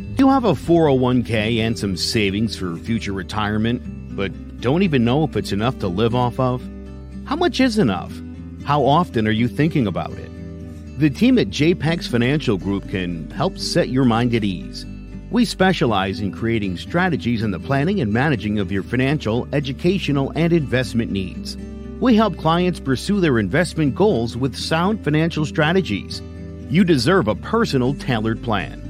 Do you have a 401k and some savings for future retirement, but don't even know if it's enough to live off of? How much is enough? How often are you thinking about it? The team at JPEX Financial Group can help set your mind at ease. We specialize in creating strategies in the planning and managing of your financial, educational, and investment needs. We help clients pursue their investment goals with sound financial strategies. You deserve a personal, tailored plan.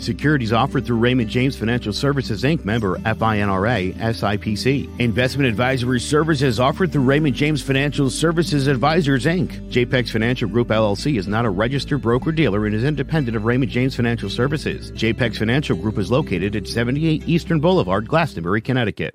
Securities offered through Raymond James Financial Services Inc. member FINRA SIPC. Investment advisory services offered through Raymond James Financial Services Advisors Inc. JPEX Financial Group LLC is not a registered broker dealer and is independent of Raymond James Financial Services. JPEX Financial Group is located at 78 Eastern Boulevard, Glastonbury, Connecticut.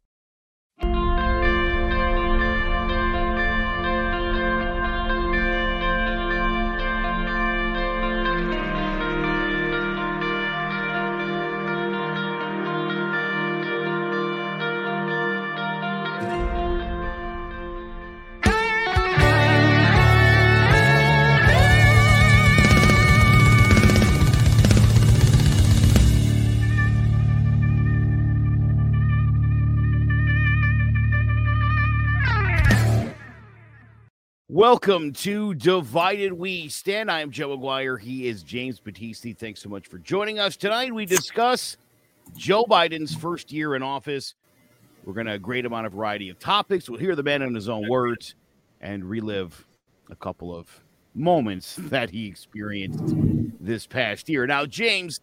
Welcome to Divided We Stand. I am Joe Aguirre. He is James Battisti. Thanks so much for joining us. Tonight, we discuss Joe Biden's first year in office. We're going to grade him on a variety of topics. We'll hear the man in his own words and relive a couple of moments that he experienced this past year. Now, James,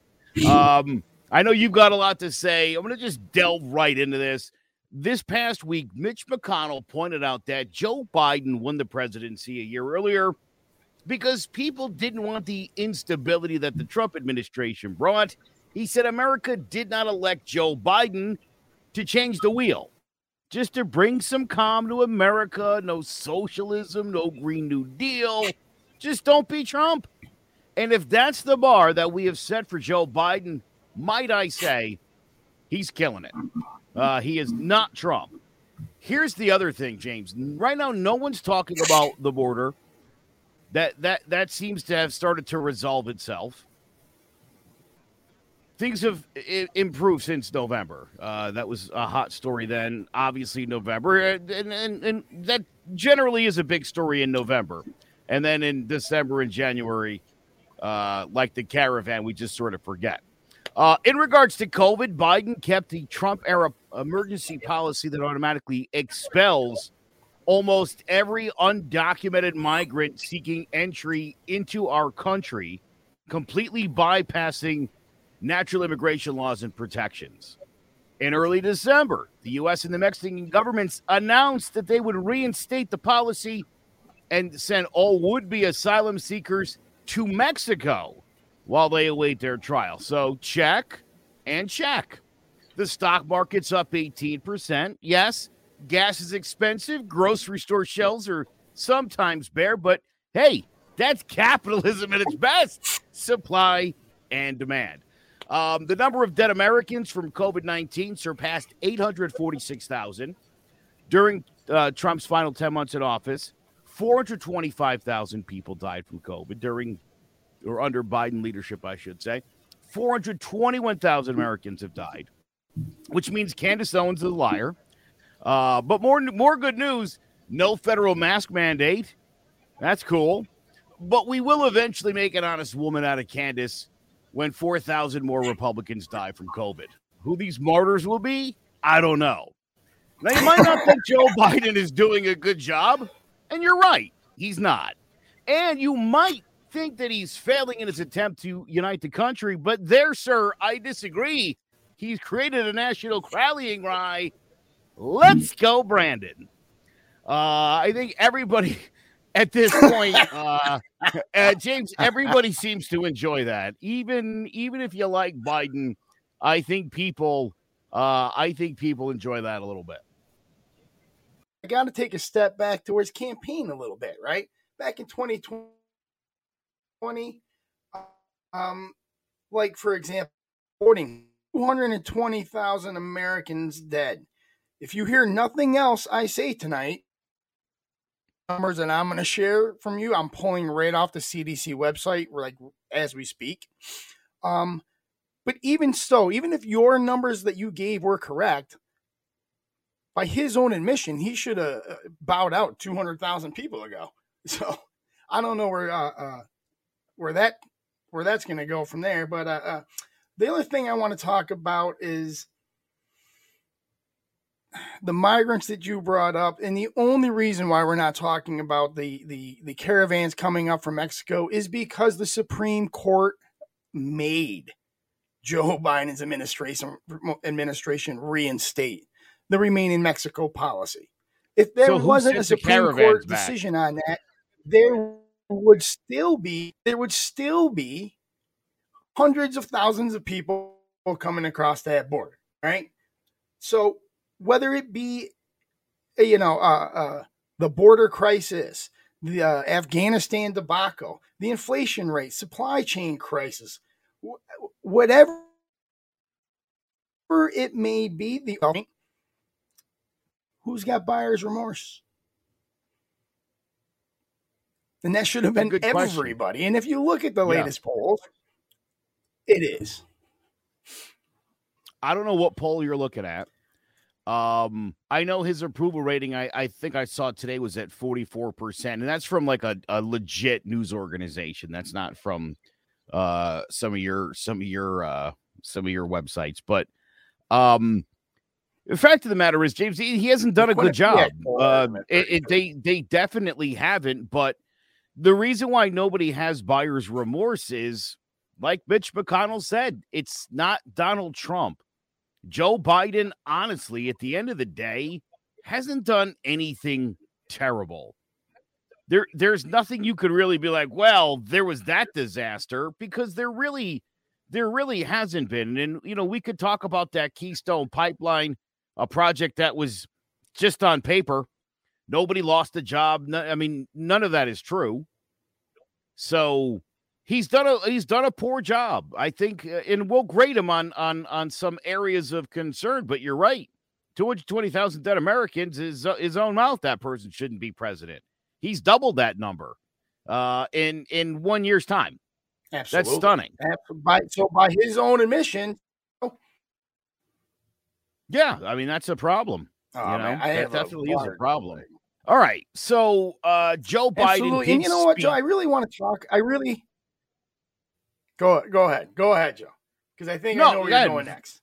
um, I know you've got a lot to say. I'm going to just delve right into this. This past week, Mitch McConnell pointed out that Joe Biden won the presidency a year earlier because people didn't want the instability that the Trump administration brought. He said America did not elect Joe Biden to change the wheel, just to bring some calm to America. No socialism, no Green New Deal. Just don't be Trump. And if that's the bar that we have set for Joe Biden, might I say, he's killing it. Uh, he is not Trump. Here's the other thing, James. Right now, no one's talking about the border. That that that seems to have started to resolve itself. Things have improved since November. Uh, that was a hot story then. Obviously, November, and, and and that generally is a big story in November, and then in December and January, uh, like the caravan, we just sort of forget. Uh, in regards to COVID, Biden kept the Trump era emergency policy that automatically expels almost every undocumented migrant seeking entry into our country, completely bypassing natural immigration laws and protections. In early December, the U.S. and the Mexican governments announced that they would reinstate the policy and send all would be asylum seekers to Mexico while they await their trial. So check and check. The stock market's up 18%. Yes, gas is expensive. Grocery store shelves are sometimes bare, but hey, that's capitalism at its best supply and demand. Um, the number of dead Americans from COVID 19 surpassed 846,000 during uh, Trump's final 10 months in office. 425,000 people died from COVID during or under Biden leadership, I should say. 421,000 Americans have died, which means Candace Owens is a liar. Uh, but more, more good news no federal mask mandate. That's cool. But we will eventually make an honest woman out of Candace when 4,000 more Republicans die from COVID. Who these martyrs will be, I don't know. Now, you might not think Joe Biden is doing a good job, and you're right. He's not. And you might think that he's failing in his attempt to unite the country, but there, sir, I disagree. He's created a national rallying cry. Let's go, Brandon. Uh, I think everybody at this point, uh, uh, James, everybody seems to enjoy that. Even even if you like Biden, I think people, uh, I think people enjoy that a little bit. I got to take a step back towards campaign a little bit, right? Back in 2020, um, like for example, voting 220,000 Americans dead. If you hear nothing else I say tonight, numbers that I'm going to share from you, I'm pulling right off the CDC website, like as we speak. Um, but even so, even if your numbers that you gave were correct, by his own admission, he should have uh, bowed out 200,000 people ago. So I don't know where uh, uh, where that where that's going to go from there. But uh, uh, the other thing I want to talk about is the migrants that you brought up, and the only reason why we're not talking about the the the caravans coming up from Mexico is because the Supreme Court made Joe Biden's administration administration reinstate the remain in Mexico policy. If there so wasn't a Supreme Court back? decision on that, there would still be there would still be hundreds of thousands of people coming across that border, right? So whether it be, eh, you know, uh, uh, the border crisis, the uh, Afghanistan debacle, the inflation rate, supply chain crisis, whatever it may be, the who's got buyer's remorse? And that should have been everybody. Question. And if you look at the latest yeah. polls, it is. I don't know what poll you're looking at. Um, I know his approval rating, I, I think I saw today was at 44%, and that's from like a, a legit news organization. That's not from uh some of your some of your uh some of your websites. But um the fact of the matter is, James, he, he hasn't done a good job. Uh, it, it, they they definitely haven't. But the reason why nobody has buyer's remorse is, like Mitch McConnell said, it's not Donald Trump. Joe Biden, honestly, at the end of the day, hasn't done anything terrible. There, there's nothing you could really be like, well, there was that disaster because there really, there really hasn't been. And you know, we could talk about that Keystone Pipeline, a project that was just on paper. Nobody lost a job. No, I mean, none of that is true. So he's done a he's done a poor job. I think, uh, and we'll grade him on on on some areas of concern. But you're right. 220,000 dead Americans is uh, his own mouth. That person shouldn't be president. He's doubled that number uh, in in one year's time. Absolutely. That's stunning. By, so by his own admission, oh. yeah, I mean that's a problem. Oh, you know, man, that definitely is a problem. All right, so uh, Joe Biden. Absolutely. And you know what, Joe? I really want to talk. I really Go go ahead. Go ahead, Joe. Because I think no, I know where you're going next.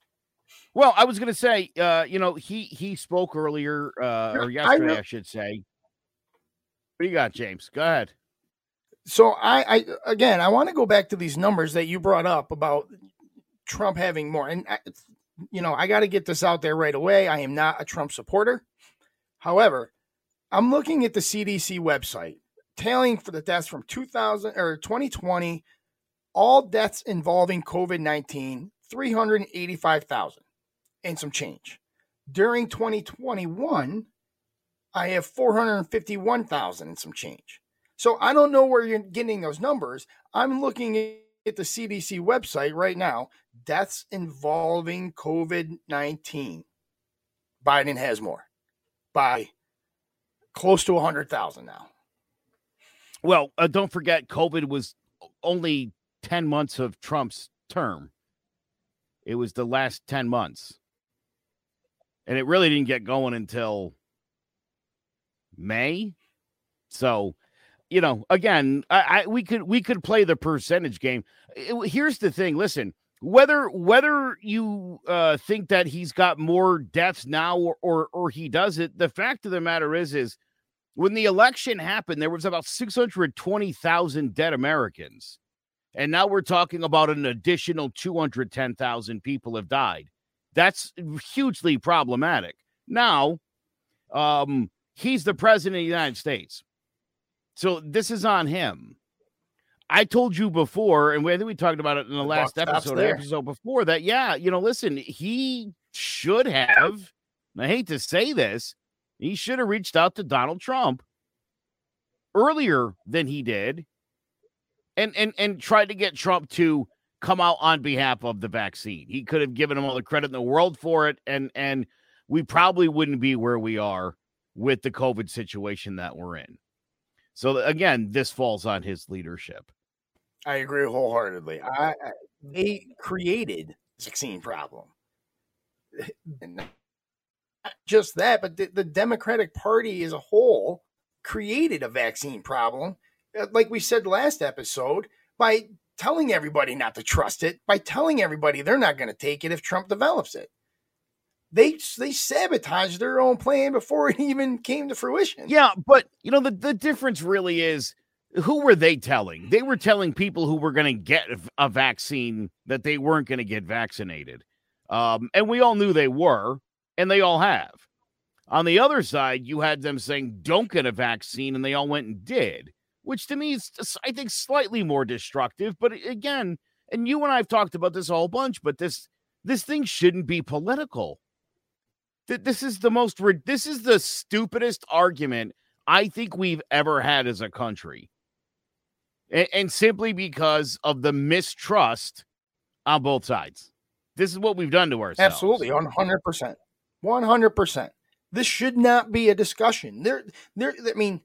Well, I was going to say, uh, you know, he he spoke earlier uh, or yesterday, I, I should say. What do you got, James? Go ahead. So I, I again, I want to go back to these numbers that you brought up about Trump having more, and I, you know, I got to get this out there right away. I am not a Trump supporter. However, I'm looking at the CDC website, tailing for the deaths from 2000 or 2020 all deaths involving COVID 19, 385,000 and some change. During 2021, I have 451,000 and some change. So I don't know where you're getting those numbers. I'm looking at the CDC website right now deaths involving COVID 19. Biden has more by close to 100,000 now. Well, uh, don't forget, COVID was only 10 months of Trump's term. It was the last 10 months. And it really didn't get going until May. So, you know, again, I, I we could we could play the percentage game. It, here's the thing, listen, whether whether you uh, think that he's got more deaths now or, or or he doesn't, the fact of the matter is is when the election happened, there was about 620,000 dead Americans. And now we're talking about an additional 210,000 people have died. That's hugely problematic. Now, um, he's the president of the United States. So this is on him. I told you before, and I think we talked about it in the, the last episode, episode before that. Yeah, you know, listen, he should have. I hate to say this, He should have reached out to Donald Trump earlier than he did and and and tried to get Trump to come out on behalf of the vaccine. He could have given him all the credit in the world for it and and we probably wouldn't be where we are with the COVID situation that we're in. So again, this falls on his leadership. I agree wholeheartedly. I, I they created vaccine problem. And not just that, but the, the Democratic Party as a whole created a vaccine problem, uh, like we said last episode, by telling everybody not to trust it, by telling everybody they're not going to take it if Trump develops it. They they sabotaged their own plan before it even came to fruition. Yeah, but you know the the difference really is who were they telling? They were telling people who were going to get a vaccine that they weren't going to get vaccinated. Um, and we all knew they were, and they all have. On the other side, you had them saying, don't get a vaccine, and they all went and did, which to me is, I think, slightly more destructive. But again, and you and I have talked about this a whole bunch, but this this thing shouldn't be political. This is the most this is the stupidest argument I think we've ever had as a country. And, and simply because of the mistrust on both sides. This is what we've done to ourselves. Absolutely, 100%. 100%. This should not be a discussion. There there I mean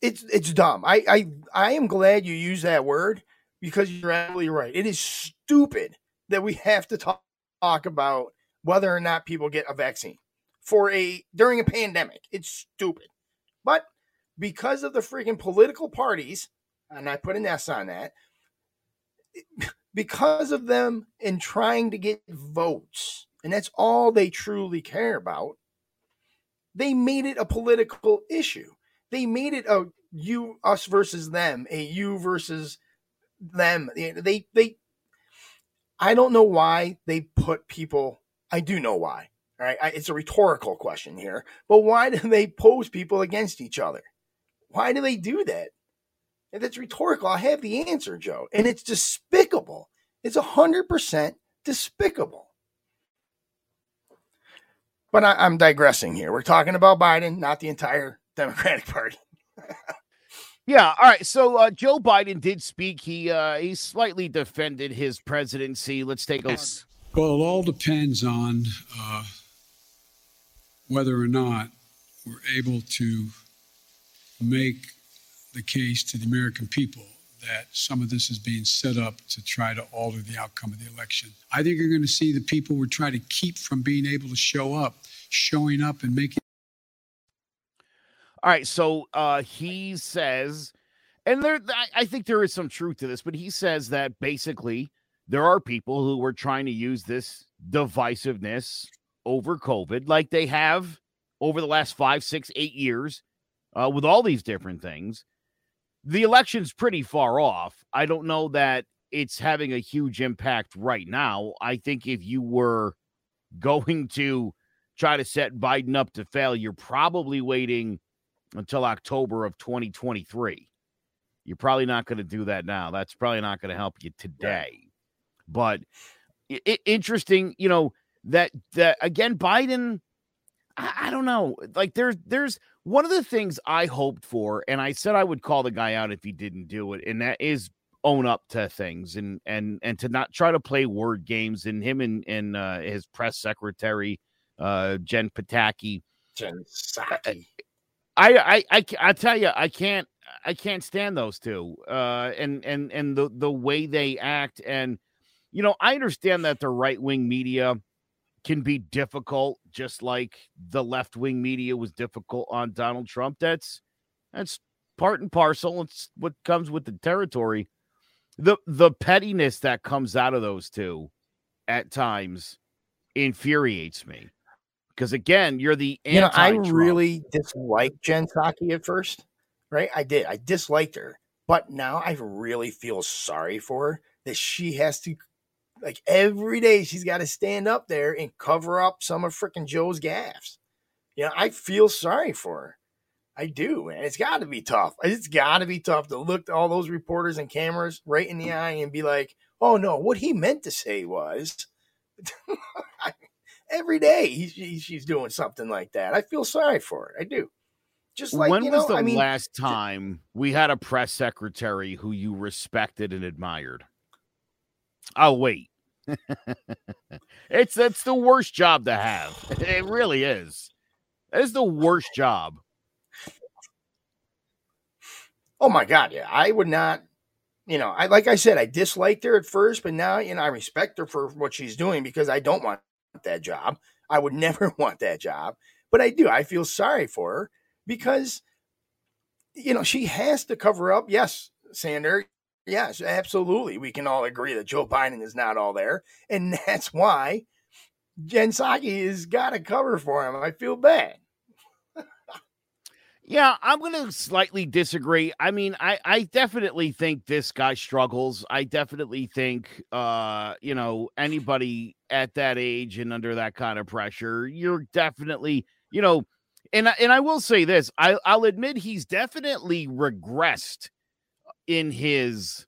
it's it's dumb. I I I am glad you use that word because you're absolutely right. It is stupid that we have to talk, talk about whether or not people get a vaccine for a during a pandemic. It's stupid. But because of the freaking political parties, and I put an S on that, because of them in trying to get votes, and that's all they truly care about, they made it a political issue. They made it a you us versus them, a you versus them. They they I don't know why they put people I do know why. All right, I, it's a rhetorical question here, but why do they pose people against each other? Why do they do that? And that's rhetorical. I have the answer, Joe, and it's despicable. It's a hundred percent despicable. But I, I'm digressing here. We're talking about Biden, not the entire Democratic Party. Yeah. All right. So uh, Joe Biden did speak. He uh, he slightly defended his presidency. Let's take a look. Well, it all depends on uh, whether or not we're able to make the case to the American people that some of this is being set up to try to alter the outcome of the election. I think you're going to see the people we're trying to keep from being able to show up, showing up and making. All right. So uh, he says, and there, I think there is some truth to this, but he says that basically there are people who are trying to use this divisiveness over COVID, like they have over the last five, six, eight years, uh, with all these different things. The election's pretty far off. I don't know that it's having a huge impact right now. I think if you were going to try to set Biden up to fail, you're probably waiting until October of 2023. You're probably not going to do that now. That's probably not going to help you today. But it, interesting, you know, that that again, Biden. I, I don't know. Like there's there's one of the things I hoped for, and I said I would call the guy out if he didn't do it, and that is own up to things and and and to not try to play word games. And him and and uh, his press secretary, uh, Jen Pataki. Jen Psaki. I, I I I tell you, I can't I can't stand those two. Uh, and and and the the way they act and you know, I understand that the right wing media can be difficult, just like the left wing media was difficult on Donald Trump. That's that's part and parcel. It's what comes with the territory. The the pettiness that comes out of those two at times infuriates me. Because again, you're the you know I really disliked Jen Psaki at first, right? I did. I disliked her, but now I really feel sorry for her that she has to like every day, she's got to stand up there and cover up some of freaking Joe's gaffes. You know, I feel sorry for her. I do, man. It's got to be tough. It's got to be tough to look all those reporters and cameras right in the mm. eye and be like, "Oh no, what he meant to say was." every day he, she's doing something like that. I feel sorry for it. I do. Just like when you was know, the I mean, last time we had a press secretary who you respected and admired? I'll wait, it's that's the worst job to have. It really is. It's the worst job. Oh my god, yeah. I would not, you know, I like I said, I disliked her at first, but now, you know, I respect her for what she's doing because I don't want that job. I would never want that job. But I do. I feel sorry for her because you know, she has to cover up. Yes, Sander. Yes, absolutely. We can all agree that Joe Biden is not all there. And that's why Jen Psaki has got a cover for him. I feel bad. Yeah, I'm going to slightly disagree. I mean, I I definitely think this guy struggles. I definitely think uh, you know, anybody at that age and under that kind of pressure, you're definitely, you know, and and I will say this, I I'll admit he's definitely regressed in his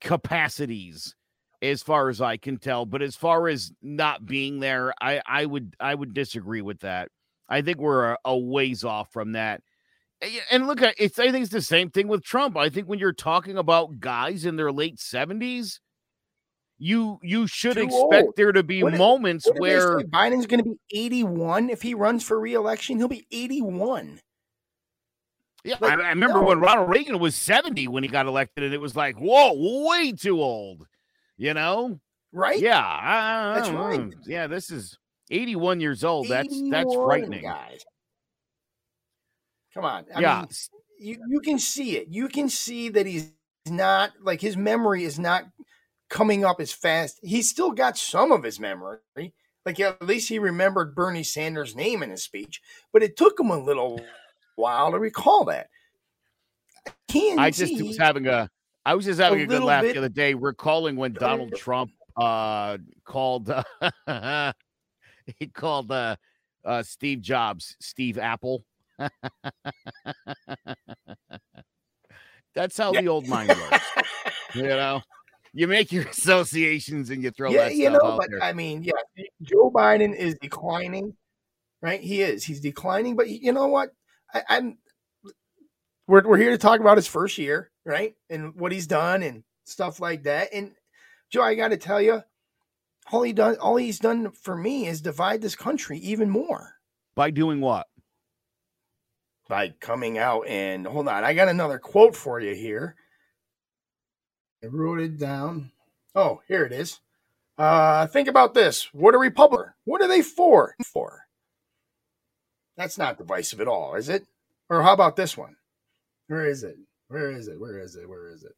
capacities as far as I can tell, but as far as not being there, I I would I would disagree with that. I think we're a, a ways off from that. And look it's I think it's the same thing with Trump. I think when you're talking about guys in their late 70s, you you should Too expect old. there to be what moments if, where Biden's going to be 81 if he runs for reelection. He'll be 81. Yeah, like, I, I, remember no. when Ronald Reagan was 70 when he got elected, and it was like, whoa, way too old. You know? Right? Yeah. I, That's right. Yeah, this is 81 years old. That's that's frightening. Guys. Come on. I yeah. Mean, you, you can see it. You can see that he's not like his memory is not coming up as fast. He's still got some of his memory. Like at least he remembered Bernie Sanders' name in his speech, but it took him a little while to recall that. I just was having a I was just having a, a good laugh bit. the other day, recalling when Donald Trump uh called uh, he called uh, uh Steve Jobs Steve Apple. That's how yeah. the old mind works. you know, you make your associations and you throw yeah, that you know, but there. I mean, yeah, Joe Biden is declining, right? He is. He's declining, but you know what? I, I'm. We're we're here to talk about his first year, right, and what he's done and stuff like that. And Joe, I got to tell you, all he done, all he's done for me is divide this country even more. By doing what? By coming out and hold on, I got another quote for you here. I wrote it down. Oh, here it is. Uh, think about this. What are Republic? What are they for? For? That's not divisive at all, is it? Or how about this one? Where is it? Where is it? Where is it? Where is it?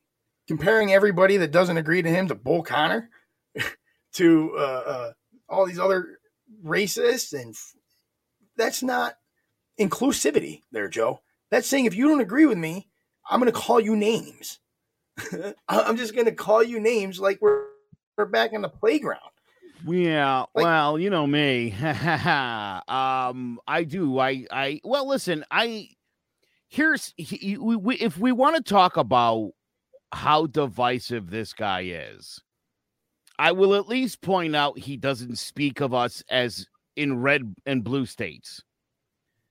Comparing everybody that doesn't agree to him to Bull Connor, to uh, uh, all these other racists, and f- that's not inclusivity, there, Joe. That's saying if you don't agree with me, I'm going to call you names. I'm just going to call you names like we're we're back in the playground. Yeah, like, well, you know me. um, I do. I, I. Well, listen. I here's he, we, we, if we want to talk about how divisive this guy is, I will at least point out he doesn't speak of us as in red and blue states.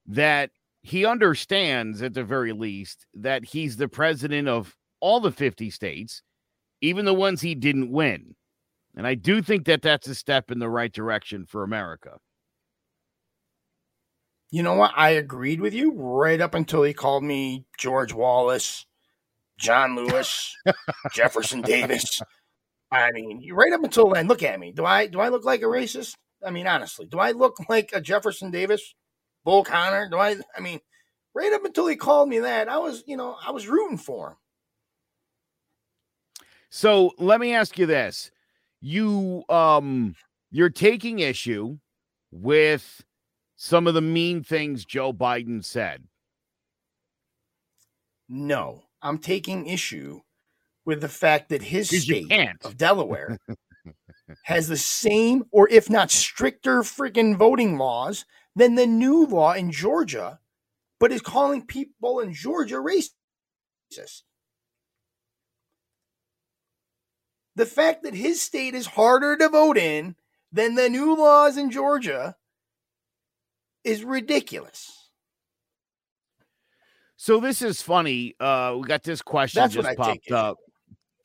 That he understands, at the very least, that he's the president of all the 50 states, even the ones he didn't win. And I do think that that's a step in the right direction for America. You know what? I agreed with you right up until he called me George Wallace, John Lewis, Jefferson Davis. I mean, right up until then, look at me. Do I do I look like a racist? I mean, honestly, do I look like a Jefferson Davis, Bull Connor? Do I? I mean, right up until he called me that, I was, you know, I was rooting for him. So let me ask you this: you um you're taking issue with some of the mean things Joe Biden said. No, I'm taking issue with the fact that his state of Delaware has the same or if not stricter freaking voting laws than the new law in Georgia, but is calling people in Georgia racist. The fact that his state is harder to vote in than the new laws in Georgia is ridiculous. So this is funny. Uh, we got this question That's just popped up.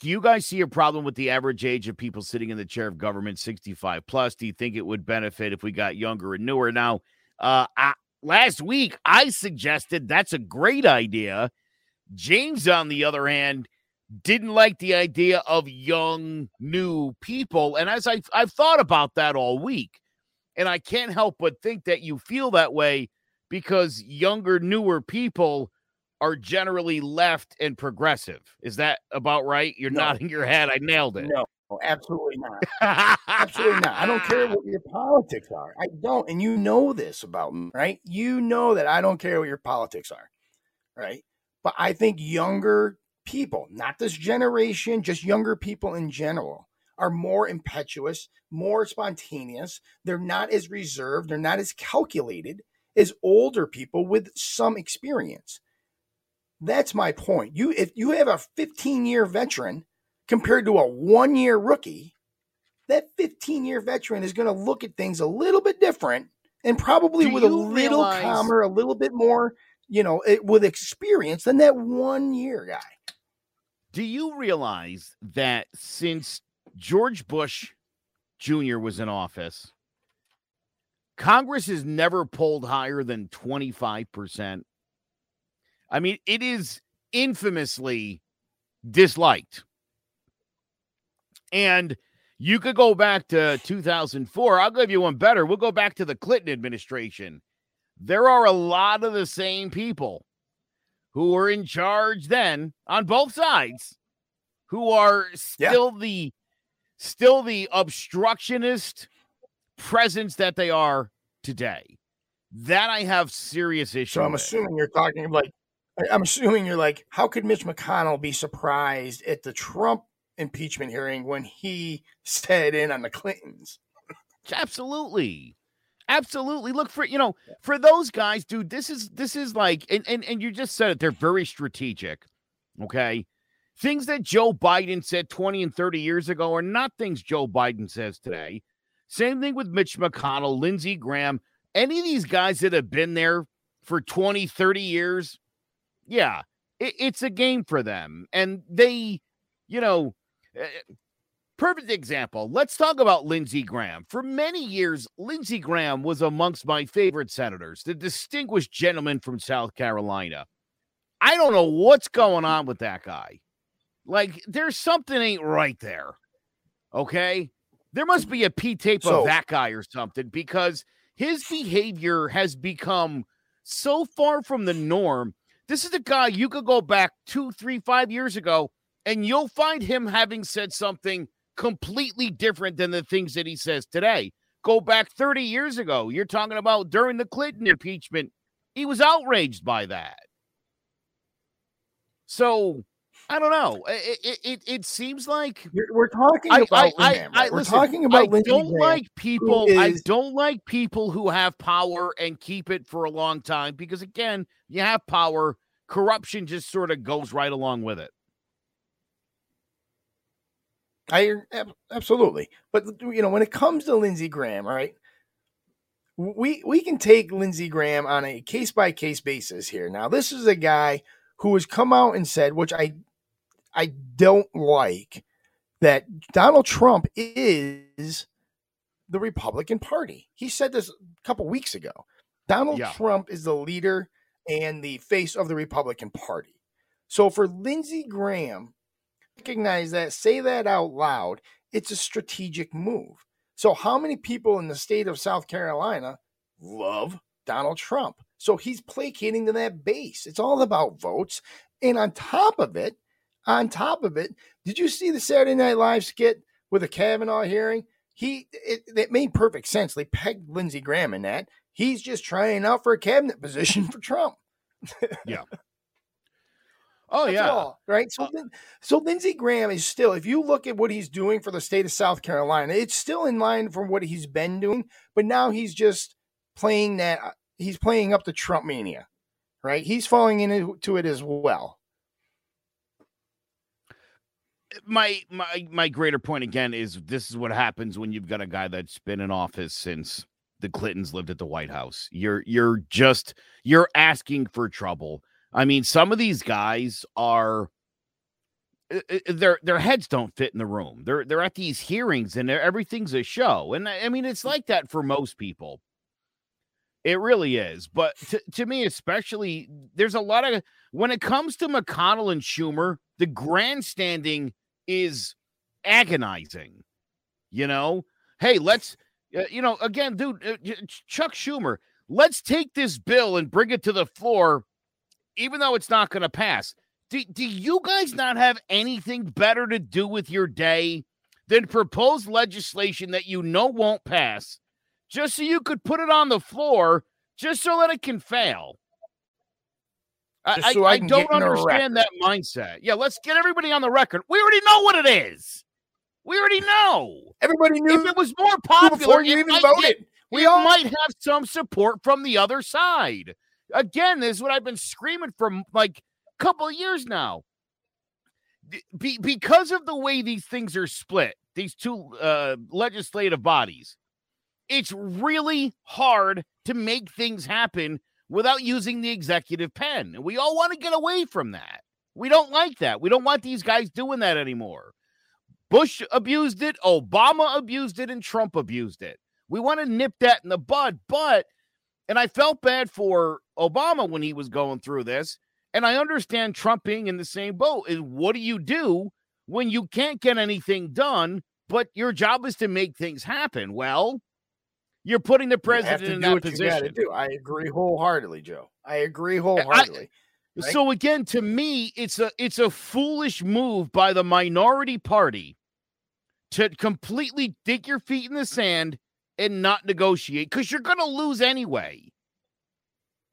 Do you guys see a problem with the average age of people sitting in the chair of government 65 plus? Do you think it would benefit if we got younger and newer? Now, uh, I, last week I suggested that's a great idea. James, on the other hand, didn't like the idea of young new people. And as I, I've thought about that all week, and I can't help but think that you feel that way because younger, newer people are generally left and progressive. Is that about right? You're No. nodding your head. I nailed it. No, absolutely not. Absolutely not. I don't care what your politics are. I don't. And you know this about me, right? You know that I don't care what your politics are, right? But I think younger people, not this generation, just younger people in general, are more impetuous, more spontaneous. They're not as reserved, they're not as calculated as older people with some experience. That's my point. You if you have a 15 year veteran compared to a one year rookie, that 15 year veteran is going to look at things a little bit different and probably Do with a little realize- calmer, a little bit more, you know, it, with experience than that one year guy. Do you realize that since George Bush Jr. was in office, Congress has never pulled higher than 25%? I mean, it is infamously disliked. And you could go back to 2004. I'll give you one better. We'll go back to the Clinton administration. There are a lot of the same people who were in charge then on both sides who are Yeah. still the still the obstructionist presence that they are today. That I have serious issues. So I'm assuming you're talking like, I'm assuming you're like, how could Mitch McConnell be surprised at the Trump impeachment hearing when he sat in on the Clintons? Absolutely. Absolutely. Look for you know, for those guys, dude, this is this is like and, and and you just said it, they're very strategic. Okay. Things that Joe Biden said 20 and 30 years ago are not things Joe Biden says today. Same thing with Mitch McConnell, Lindsey Graham, any of these guys that have been there for 20, 30 years. Yeah, it, it's a game for them. And they, you know, eh, perfect example. Let's talk about Lindsey Graham. For many years, Lindsey Graham was amongst my favorite senators, the distinguished gentleman from South Carolina. I don't know what's going on with that guy. Like, there's something ain't right there. Okay. There must be a P tape So- of that guy or something because his behavior has become so far from the norm. This is a guy you could go back two, three, five years ago, and you'll find him having said something completely different than the things that he says today. Go back 30 years ago. You're talking about during the Clinton impeachment. He was outraged by that. So I don't know. It it, it, it seems like We're, talking about I, I, Graham, I right? We're listen, talking about I Lindsey don't Graham. like people. I don't like people who have power and keep it for a long time because again, you have power, corruption just sort of goes right along with it. I absolutely, but you know when it comes to Lindsey Graham, all right, we we can take Lindsey Graham on a case by case basis here. Now, this is a guy who has come out and said, which I I don't like, that Donald Trump is the Republican Party. He said this a couple weeks ago. Donald Yeah. Trump is the leader and the face of the Republican Party. So for Lindsey Graham recognize that, say that out loud, it's a strategic move. So, how many people in the state of South Carolina love Donald Trump? So, he's placating to that base. It's all about votes. And on top of it, on top of it, did you see the Saturday Night Live skit with the Kavanaugh hearing? He it, it made perfect sense. They pegged Lindsey Graham in that. He's just trying out for a cabinet position for Trump. Oh That's yeah. all, right? So, Lin- so Lindsey Graham is still, if you look at what he's doing for the state of South Carolina, it's still in line from what he's been doing, but now he's just playing that. uh, He's playing up the Trump mania, right? He's falling into it as well. my my my greater point again is this is what happens when you've got a guy that's been in office since the Clintons lived at the White House. You're you're just you're asking for trouble. I mean, some of these guys are uh, uh, their their heads don't fit in the room. They're they're at these hearings and everything's a show. And I mean, it's like that for most people. It really is. But to, to me, especially, there's a lot of when it comes to McConnell and Schumer, the grandstanding is agonizing. You know, hey, let's, you know, again, dude, Chuck Schumer, let's take this bill and bring it to the floor, even though it's not going to pass. Do, do you guys not have anything better to do with your day than propose legislation that you know won't pass just so you could put it on the floor just so that it can fail? I, so I, I don't understand that mindset. Yeah, let's get everybody on the record. We already know what it is. We already know. Everybody knew. If it was more popular, you even voted. Get, we all might have some support from the other side. Again, this is what I've been screaming for like a couple of years now. Be, because of the way these things are split, these two uh, legislative bodies, it's really hard to make things happen without using the executive pen. And we all want to get away from that. We don't like that. We don't want these guys doing that anymore. Bush abused it, Obama abused it, and Trump abused it. We want to nip that in the bud. But, and I felt bad for Obama when he was going through this. And I understand Trump being in the same boat. Is what do you do when you can't get anything done, but your job is to make things happen? Well, you're putting the president in that position. do. I agree wholeheartedly, Joe. I agree wholeheartedly. I, right? So again, to me, it's a it's a foolish move by the minority party to completely dig your feet in the sand and not negotiate because you're going to lose anyway.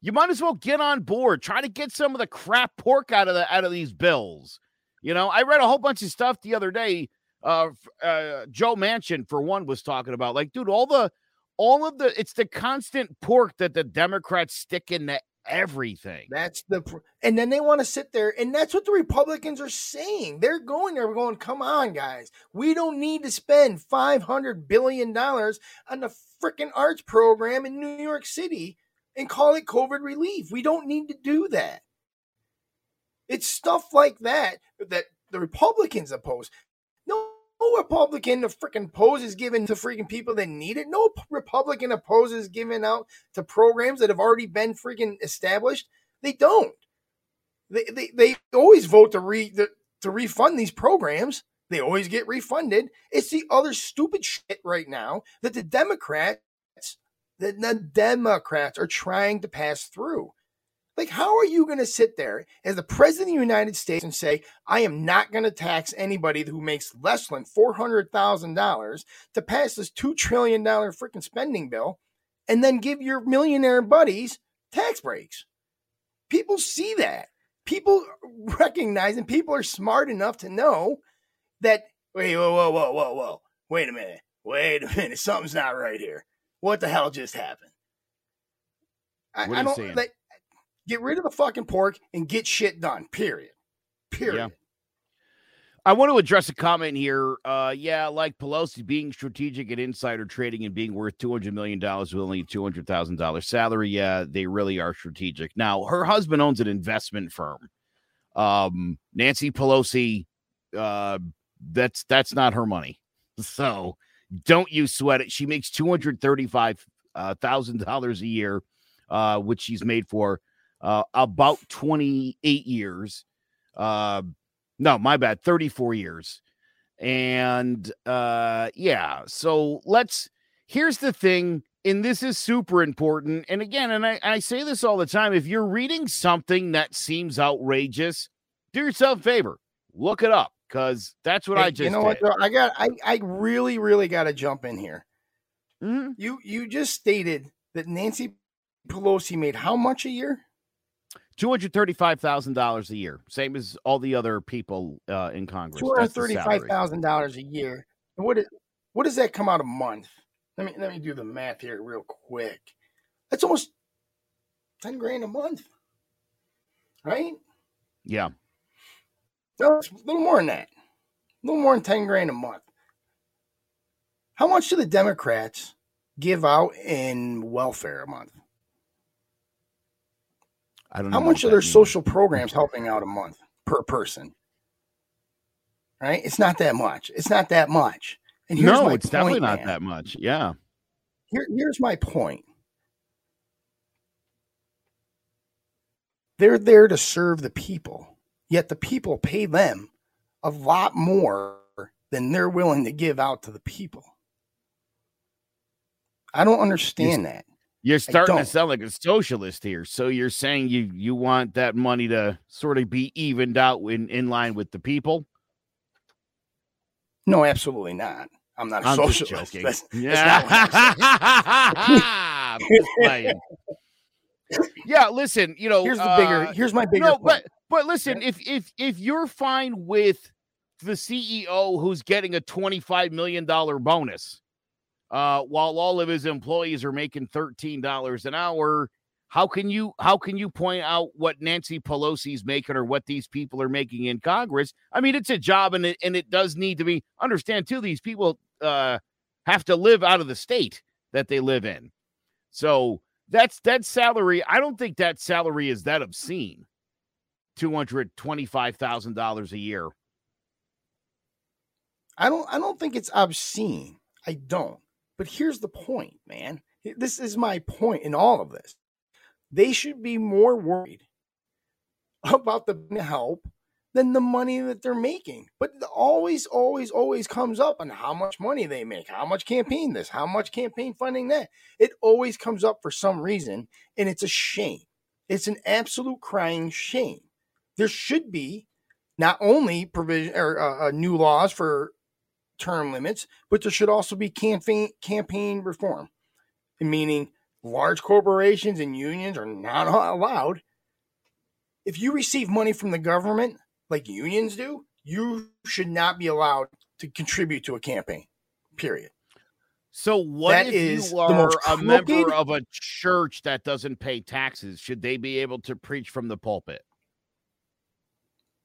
You might as well get on board. Try to get some of the crap pork out of the out of these bills. You know, I read a whole bunch of stuff the other day. Uh, uh, Joe Manchin, for one, was talking about like, dude, all the all of the it's the constant pork that the Democrats stick into everything. That's the and then they want to sit there and that's what the Republicans are saying. They're going there going, "Come on, guys. We don't need to spend 500 billion dollars on the freaking arts program in New York City and call it COVID relief. We don't need to do that." It's stuff like that that the Republicans oppose. No Republican the freaking opposes giving to freaking people that need it. No Republican opposes giving out to programs that have already been freaking established. They don't. They they, they always vote to re to refund these programs. They always get refunded. It's the other stupid shit right now that the Democrats that the Democrats are trying to pass through. Like, how are you going to sit there as the president of the United States and say, I am not going to tax anybody who makes less than $400,000 to pass this $2 trillion freaking spending bill and then give your millionaire buddies tax breaks? People see that. People recognize and people are smart enough to know that, wait, whoa, whoa, whoa, whoa, whoa. Wait a minute. Wait a minute. Something's not right here. What the hell just happened? I, I don't. Saying? Get rid of the fucking pork and get shit done. Period. Period. Yeah. I want to address a comment here. Uh, yeah, like Pelosi being strategic at insider trading and being worth two hundred million dollars with only two hundred thousand dollars salary. Yeah, they really are strategic. Now, her husband owns an investment firm. Um, Nancy Pelosi, uh, that's that's not her money. So don't you sweat it. She makes two hundred thirty-five uh, thousand dollars a year, uh, which she's made for uh, about 28 years. Uh, no, my bad, 34 years. And uh, yeah, so let's. Here's the thing, and this is super important. And again, and I, I say this all the time if you're reading something that seems outrageous, do yourself a favor, look it up because that's what hey, I just. You know did. what? I got. I I really, really got to jump in here. Mm-hmm. You you just stated that Nancy Pelosi made how much a year? Two hundred thirty-five thousand dollars a year, same as all the other people uh, in Congress. Two hundred thirty-five thousand dollars a year. What is, what does that come out a month? Let me let me do the math here real quick. That's almost ten grand a month, right? Yeah. No, it's a little more than that. A little more than 10 grand a month. How much do the Democrats give out in welfare a month? I don't How know much are their means. social programs helping out a month per person? Right? It's not that much. It's not that much. And here's No, it's definitely not man. that much. Yeah. Here, here's my point. They're there to serve the people, yet the people pay them a lot more than they're willing to give out to the people. I don't understand that. You're starting to sound like a socialist here. So you're saying you you want that money to sort of be evened out in, in line with the people? No, absolutely not. I'm not a I'm socialist. That's- yeah. not what I'm just yeah, listen, you know, here's the bigger. uh, Here's my bigger. no, point. but but listen, if if if you're fine with the CEO who's getting a twenty-five million dollar bonus, uh, while all of his employees are making thirteen dollars an hour, how can you how can you point out what Nancy Pelosi's making or what these people are making in Congress? I mean, it's a job, and it and it does need to be understand too. These people uh have to live out of the state that they live in, so that's that salary. I don't think that salary is that obscene. Two hundred twenty-five thousand dollars a year. I don't I don't think it's obscene. I don't. But here's the point, man. This is my point in all of this. They should be more worried about the help than the money that they're making. But it always, always, always comes up on how much money they make, how much campaign this, how much campaign funding that. It always comes up for some reason, and it's a shame. It's an absolute crying shame. There should be not only provision or uh, uh, new laws for term limits, but there should also be campaign campaign reform, meaning large corporations and unions are not allowed. If you receive money from the government like unions do, you should not be allowed to contribute to a campaign. Period. So what That if is you are a member of a church that doesn't pay taxes? Should they be able to preach from the pulpit?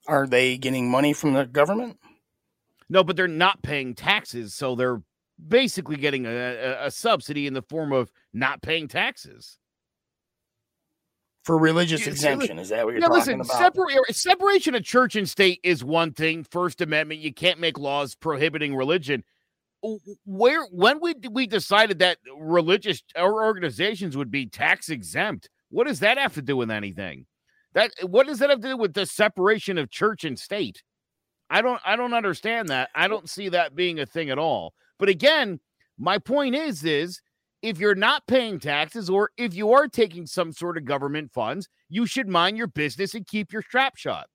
Are they getting money from the government? No, but they're not paying taxes, so they're basically getting a, a, subsidy in the form of not paying taxes. For religious see, exemption, is that what you're Yeah, talking listen, about? separa- separation of church and state is one thing. First Amendment, you can't make laws prohibiting religion. Where when we we decided that religious or organizations would be tax exempt, what does that have to do with anything? That what does that have to do with the separation of church and state? I don't I don't understand that. I don't see that being a thing at all. But again, my point is is if you're not paying taxes or if you are taking some sort of government funds, you should mind your business and keep your strap shut.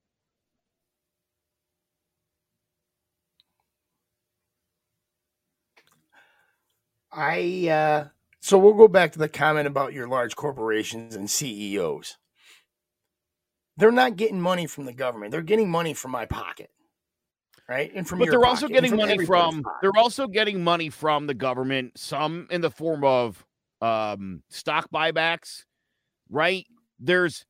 I uh so we'll go back to the comment about your large corporations and CEOs. They're not getting money from the government. They're getting money from my pocket. Right? And from But they're also pocket getting money from pocket. they're also getting money from the government, some in the form of um stock buybacks, right? There's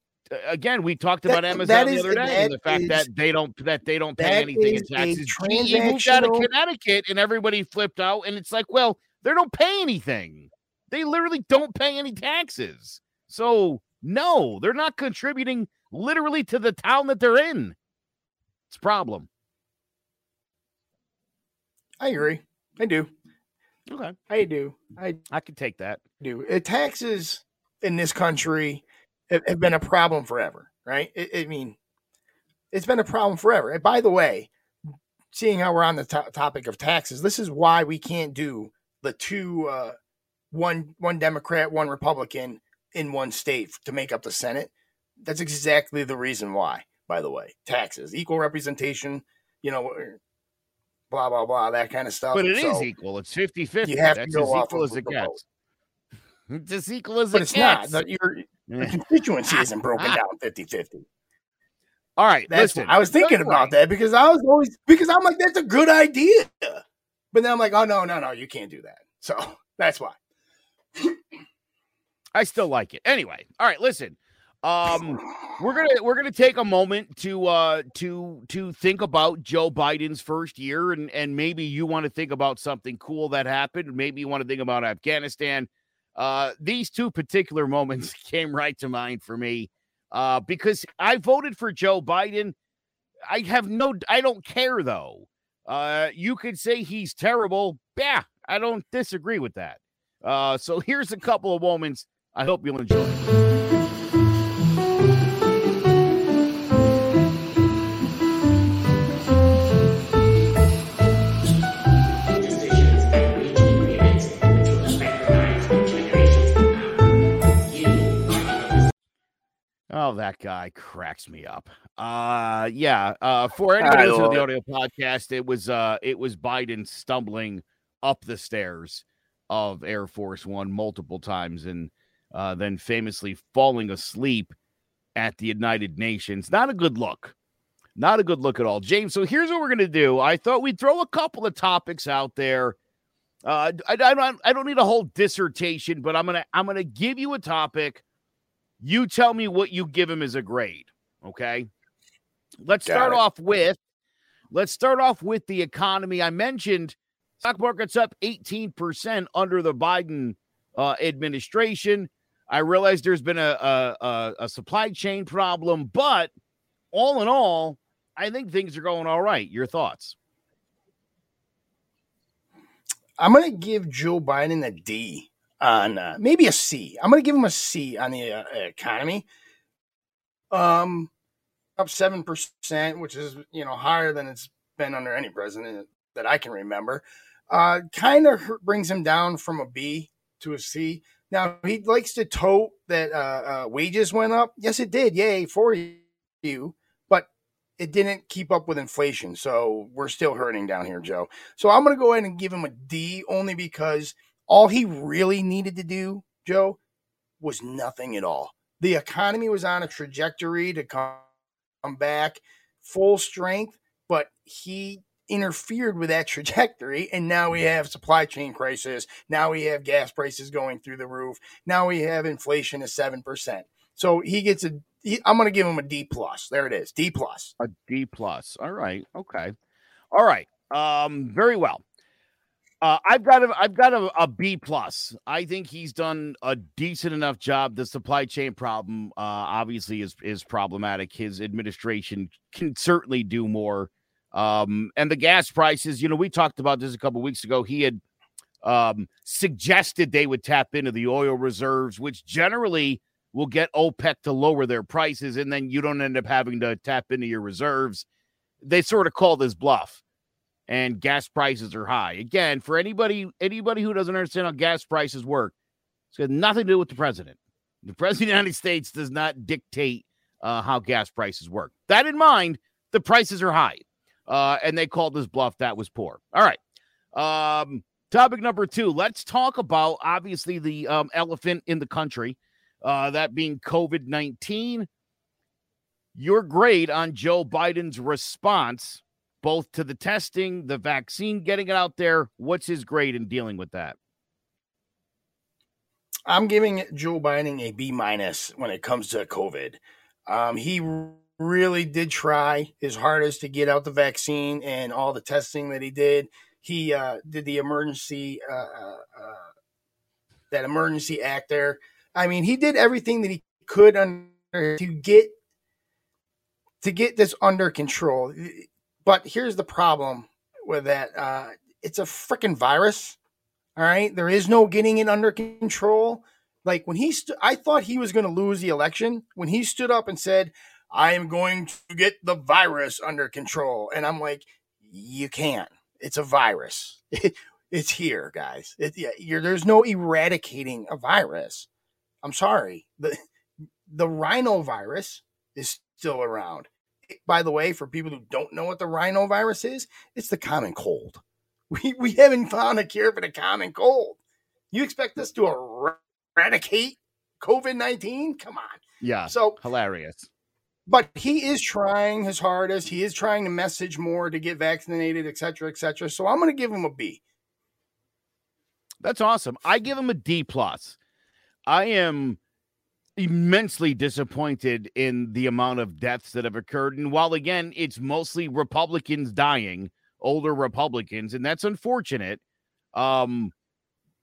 again, we talked That- about Amazon the other day and the fact is- that they don't that they don't pay anything in taxes. GE moved out of Connecticut and everybody flipped out, and it's like, well, they don't pay anything. They literally don't pay any taxes. So no, they're not contributing literally to the town that they're in. It's a problem. I agree. I do. Okay. I do. I I can take that. do. Uh, taxes in this country have, have been a problem forever, right? I, I mean, it's been a problem forever. And by the way, seeing how we're on the to- topic of taxes, this is why we can't do the two, uh, one one Democrat, one Republican in one state to make up the Senate. That's exactly the reason why. By the way, taxes, equal representation, you know, blah blah blah, that kind of stuff. But it is So- equal. It's 50 50. You have to go as equal as it gets. It's as equal as but it it's not. gets. The, your, the constituency isn't broken down 50 50. All right. That's listen. I was thinking about that because I was always because I'm like that's a good idea, but then I'm like oh no no no you can't do that. So that's why. I still like it. Anyway, all right, listen. Um, we're gonna we're gonna take a moment to uh to to think about Joe Biden's first year, and and maybe you want to think about something cool that happened. Maybe you want to think about Afghanistan. Uh, these two particular moments came right to mind for me. Uh, because I voted for Joe Biden. I have no, I don't care though. Uh, you could say he's terrible. Yeah, I don't disagree with that. Uh, so here's a couple of moments. I hope you'll enjoy. Oh, that guy cracks me up. Uh yeah. Uh for anybody listening to the audio podcast, it was uh it was Biden stumbling up the stairs of Air Force One multiple times and uh then famously falling asleep at the United Nations. Not a good look. Not a good look at all. James, so here's what we're gonna do. I thought we'd throw a couple of topics out there. Uh I, I don't I don't need a whole dissertation, but I'm gonna I'm gonna give you a topic you tell me what you give him as a grade. Okay. Let's Got start it. off with let's start off with the economy. I mentioned stock market's up 18% under the Biden uh, administration. I realize there's been a, a, a supply chain problem, but all in all, I think things are going all right. Your thoughts? I'm going to give Joe Biden a D on uh, maybe a C. I'm going to give him a C on the uh, economy. Um, up seven percent, which is you know higher than it's been under any president that I can remember. Uh, kind of brings him down from a B to a C. Now he likes to tote that uh, uh, wages went up. Yes, it did. Yay for you, but it didn't keep up with inflation. So we're still hurting down here, Joe. So I'm going to go ahead and give him a D only because all he really needed to do, Joe, was nothing at all. The economy was on a trajectory to come back full strength, but he interfered with that trajectory and now we have supply chain crisis. Now we have gas prices going through the roof. Now we have inflation at 7% so he gets a i'm going to give him a d plus. There it is d plus. A d plus. All right okay. All right um very well uh, I've got a, I've got a, a B plus. I think he's done a decent enough job. The supply chain problem, uh, obviously, is is problematic. His administration can certainly do more. Um, and the gas prices, you know, we talked about this a couple weeks ago. He had um, suggested they would tap into the oil reserves, which generally will get OPEC to lower their prices, and then you don't end up having to tap into your reserves. They sort of call this bluff and gas prices are high. Again, for anybody anybody who doesn't understand how gas prices work, it's got nothing to do with the president. The president of the United States does not dictate uh, how gas prices work. That in mind, the prices are high, uh, and they called this bluff. That was poor. All right. Um, topic number two. Let's talk about obviously the um, elephant in the country, uh, that being COVID nineteen. Your grade on Joe Biden's response both to the testing, the vaccine, getting it out there. What's his grade in dealing with that? I'm giving Joe Biden a B minus when it comes to COVID. Um, he really did try his hardest to get out the vaccine and all the testing that he did. He uh, did the emergency uh, uh, uh that emergency act there. I mean, he did everything that he could under to get to get this under control. But here's the problem with that uh, it's a freaking virus. All right. There is no getting it under control. Like when he, st- I thought he was going to lose the election when he stood up and said, I am going to get the virus under control. And I'm like, you can't. It's a virus. it's here, guys. It, yeah, there's no eradicating a virus. I'm sorry. The, the rhinovirus is still around by the way, for people who don't know what the rhinovirus is, it's the common cold. We, we haven't found a cure for the common cold. You expect us to eradicate COVID 19? Come on. Yeah. So hilarious. But he is trying his hardest. He is trying to message more to get vaccinated, et cetera, et cetera. So I'm going to give him a B. That's awesome. I give him a D plus. I am immensely disappointed in the amount of deaths that have occurred. And while again, it's mostly Republicans dying, older Republicans, and that's unfortunate. Um,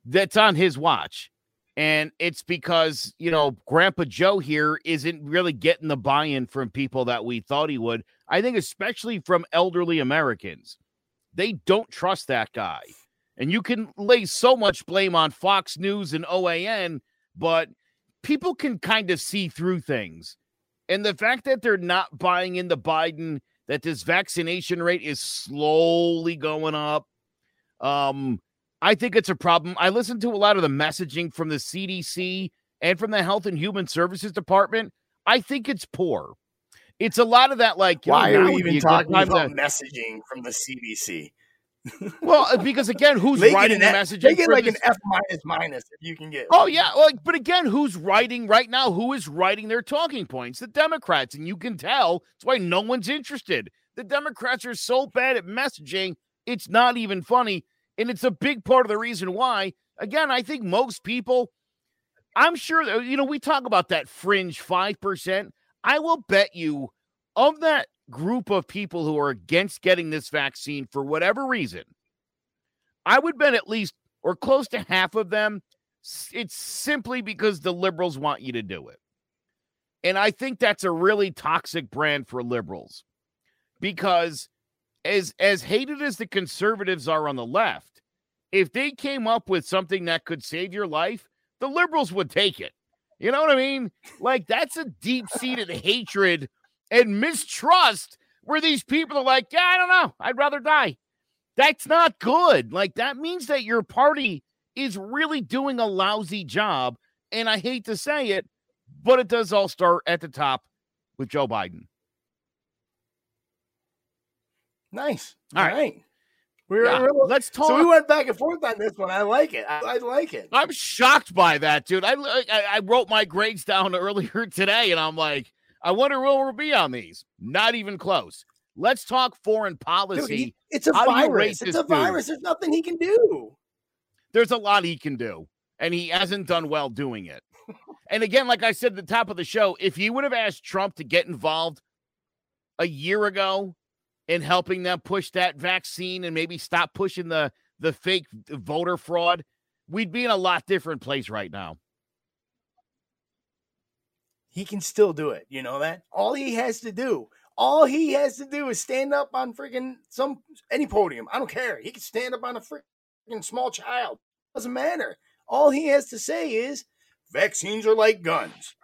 that's on his watch. And it's because, you know, Grandpa Joe here isn't really getting the buy in from people that we thought he would. I think, especially from elderly Americans. They don't trust that guy. And you can lay so much blame on Fox News and OAN, but people can kind of see through things. And the fact that they're not buying into Biden, that this vaccination rate is slowly going up, um, I think it's a problem. I listened to a lot of the messaging from the CDC and from the Health and Human Services Department. I think it's poor. It's a lot of that, like, why know, are we even talking about to... messaging from the CDC? well, uh, because again, who's make writing the message? Make it like an F minus minus if you can get. Oh yeah, like but again, who's writing right now? Who is writing their talking points? The Democrats, and you can tell that's why no one's interested. The Democrats are so bad at messaging; it's not even funny, and it's a big part of the reason why. Again, I think most people, I'm sure, you know, we talk about that fringe five percent. I will bet you of that group of people who are against getting this vaccine for whatever reason, I would bet at least or close to half of them, it's simply because the liberals want you to do it. And I think that's a really toxic brand for liberals because as as hated as the conservatives are on the left, if they came up with something that could save your life, the liberals would take it. You know what I mean? Like that's a deep-seated hatred and mistrust where these people are like, yeah, I don't know. I'd rather die. That's not good. Like, that means that your party is really doing a lousy job. And I hate to say it, but it does all start at the top with Joe Biden. Nice. All, all right. right. We're, yeah, we're, let's talk. So we went back and forth on this one. I like it. I, I like it. I'm shocked by that, dude. I, I, I wrote my grades down earlier today, and I'm like, I wonder where we'll be on these. Not even close. Let's talk foreign policy. Dude, he, it's a How virus. It's a dude? virus. There's nothing he can do. There's a lot he can do, and he hasn't done well doing it. and again, like I said at the top of the show, if you would have asked Trump to get involved a year ago in helping them push that vaccine and maybe stop pushing the the fake voter fraud, we'd be in a lot different place right now he can still do it. You know that? All he has to do, all he has to do is stand up on freaking some any podium. I don't care. He can stand up on a freaking small child. Doesn't matter. All he has to say is vaccines are like guns.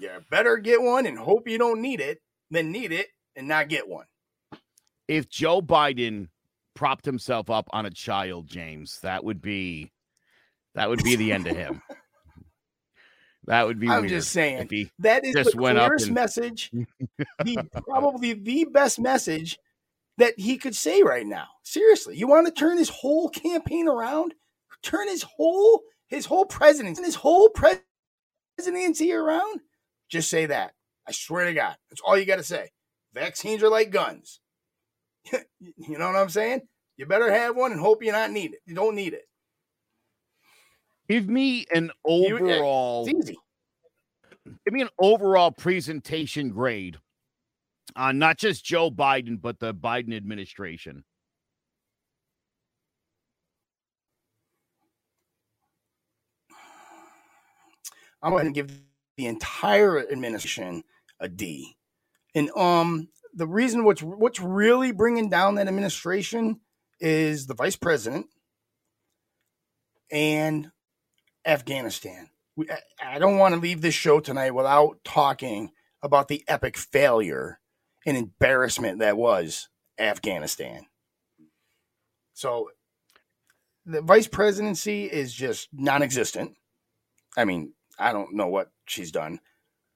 You better get one and hope you don't need it than need it and not get one. If Joe Biden propped himself up on a child, James, that would be that would be the end of him. That would be. I'm just saying that is the clearest and... message, the probably the best message that he could say right now. Seriously, you want to turn his whole campaign around, turn his whole his whole presidency, his whole presidency around. Just say that. I swear to God, that's all you got to say. Vaccines are like guns. you know what I'm saying? You better have one and hope you not need it. You don't need it. Give me an overall. It's easy. Give me an overall presentation grade on not just Joe Biden, but the Biden administration. I'm going to give the entire administration a D. And um, the reason what's what's really bringing down that administration is the vice president and Afghanistan. We, I don't want to leave this show tonight without talking about the epic failure and embarrassment that was Afghanistan. So the vice presidency is just non existent. I mean, I don't know what she's done.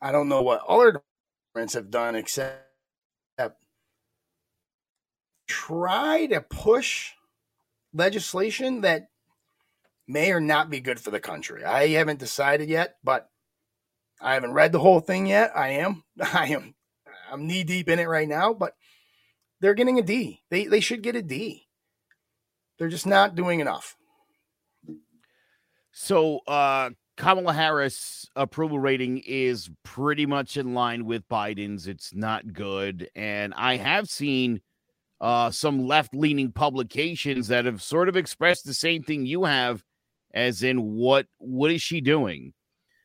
I don't know what other departments have done except try to push legislation that may or not be good for the country. I haven't decided yet, but I haven't read the whole thing yet. I am. I am. I'm knee deep in it right now, but they're getting a D. They they should get a D. They're just not doing enough. So, uh Kamala Harris approval rating is pretty much in line with Biden's. It's not good. And I have seen uh, some left leaning publications that have sort of expressed the same thing you have, as in what what is she doing?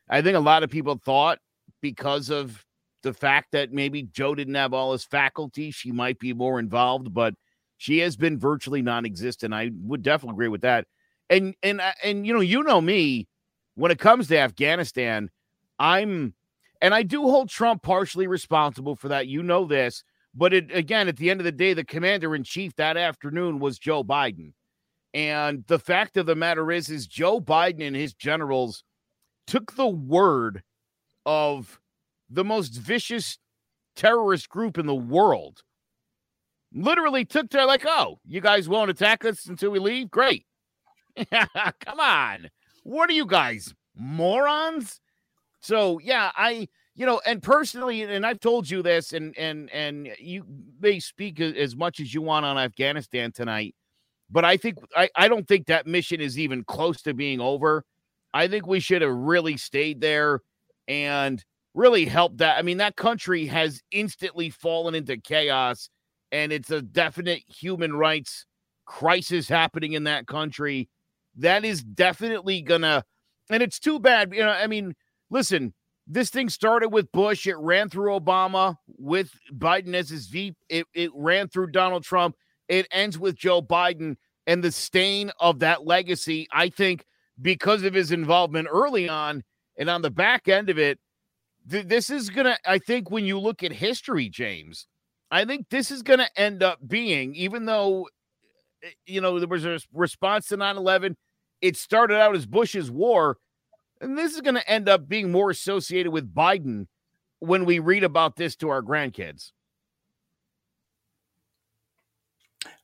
I think a lot of people thought because of the fact that maybe Joe didn't have all his faculty, she might be more involved, but she has been virtually non-existent. I would definitely agree with that. And and uh, and you know, you know me, when it comes to Afghanistan, I'm and I do hold Trump partially responsible for that. You know this, but it, again, at the end of the day, the commander in chief that afternoon was Joe Biden. And the fact of the matter is, is Joe Biden and his generals took the word of the most vicious terrorist group in the world. Literally took their like, oh, you guys won't attack us until we leave? Great. Come on. What are you guys, morons? So yeah, I you know, and personally, and I've told you this, and and and you may speak as much as you want on Afghanistan tonight, but I think I, I don't think that mission is even close to being over. I think we should have really stayed there and really helped that. I mean, that country has instantly fallen into chaos, and it's a definite human rights crisis happening in that country. That is definitely gonna, and it's too bad. You know, I mean, listen, this thing started with Bush. It ran through Obama with Biden as his VP. It, it ran through Donald Trump. It ends with Joe Biden. And the stain of that legacy, I think, because of his involvement early on and on the back end of it, th- this is going to, I think, when you look at history, James, I think this is going to end up being, even though, eh, you know, there was a response to 9 11, it started out as Bush's war. And this is going to end up being more associated with Biden when we read about this to our grandkids.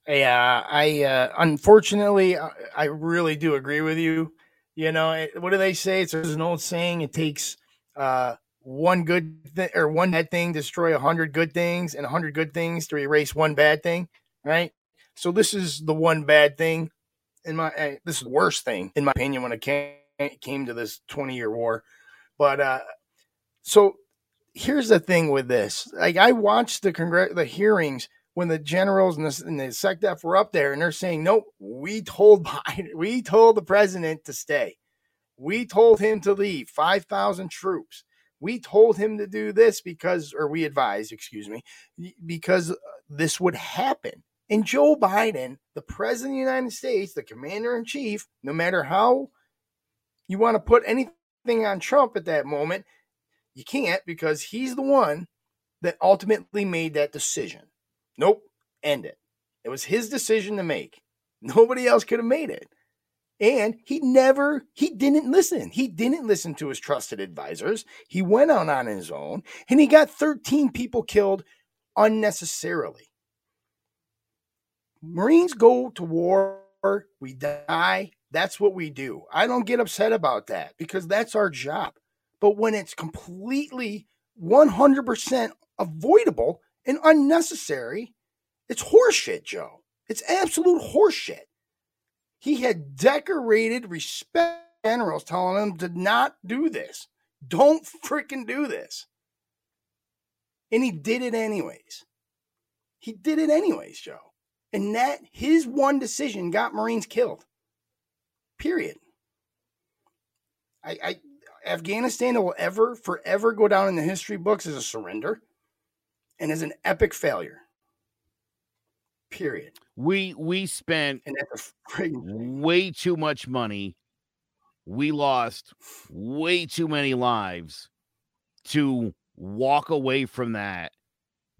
Yeah, I uh, unfortunately I really do agree with you. You know, what do they say? It's there's an old saying. It takes uh, one good th- or one bad thing to destroy a hundred good things, and a hundred good things to erase one bad thing. Right. So this is the one bad thing. In my, uh, this is the worst thing in my opinion when it came came to this 20 year war. But uh, so here's the thing with this. Like I watched the congr- the hearings when the generals and the, and the SecDef were up there and they're saying, nope, we told Biden, we told the president to stay. We told him to leave 5,000 troops. We told him to do this because, or we advised, excuse me, because uh, this would happen. And Joe Biden, the president of the United States, the commander in chief, no matter how you want to put anything on Trump at that moment, you can't because he's the one that ultimately made that decision. Nope, end it. It was his decision to make. Nobody else could have made it. And he never, he didn't listen. He didn't listen to his trusted advisors. He went on on his own and he got 13 people killed unnecessarily. Marines go to war, we die, that's what we do. I don't get upset about that because that's our job. But when it's completely 100% avoidable and unnecessary, it's horseshit, Joe. It's absolute horseshit. He had decorated respect generals telling him to not do this. Don't freaking do this. And he did it anyways. He did it anyways, Joe. And that his one decision got Marines killed. Period. I, I Afghanistan will ever, forever go down in the history books as a surrender and as an epic failure. Period. We we spent way too much money. We lost way too many lives to walk away from that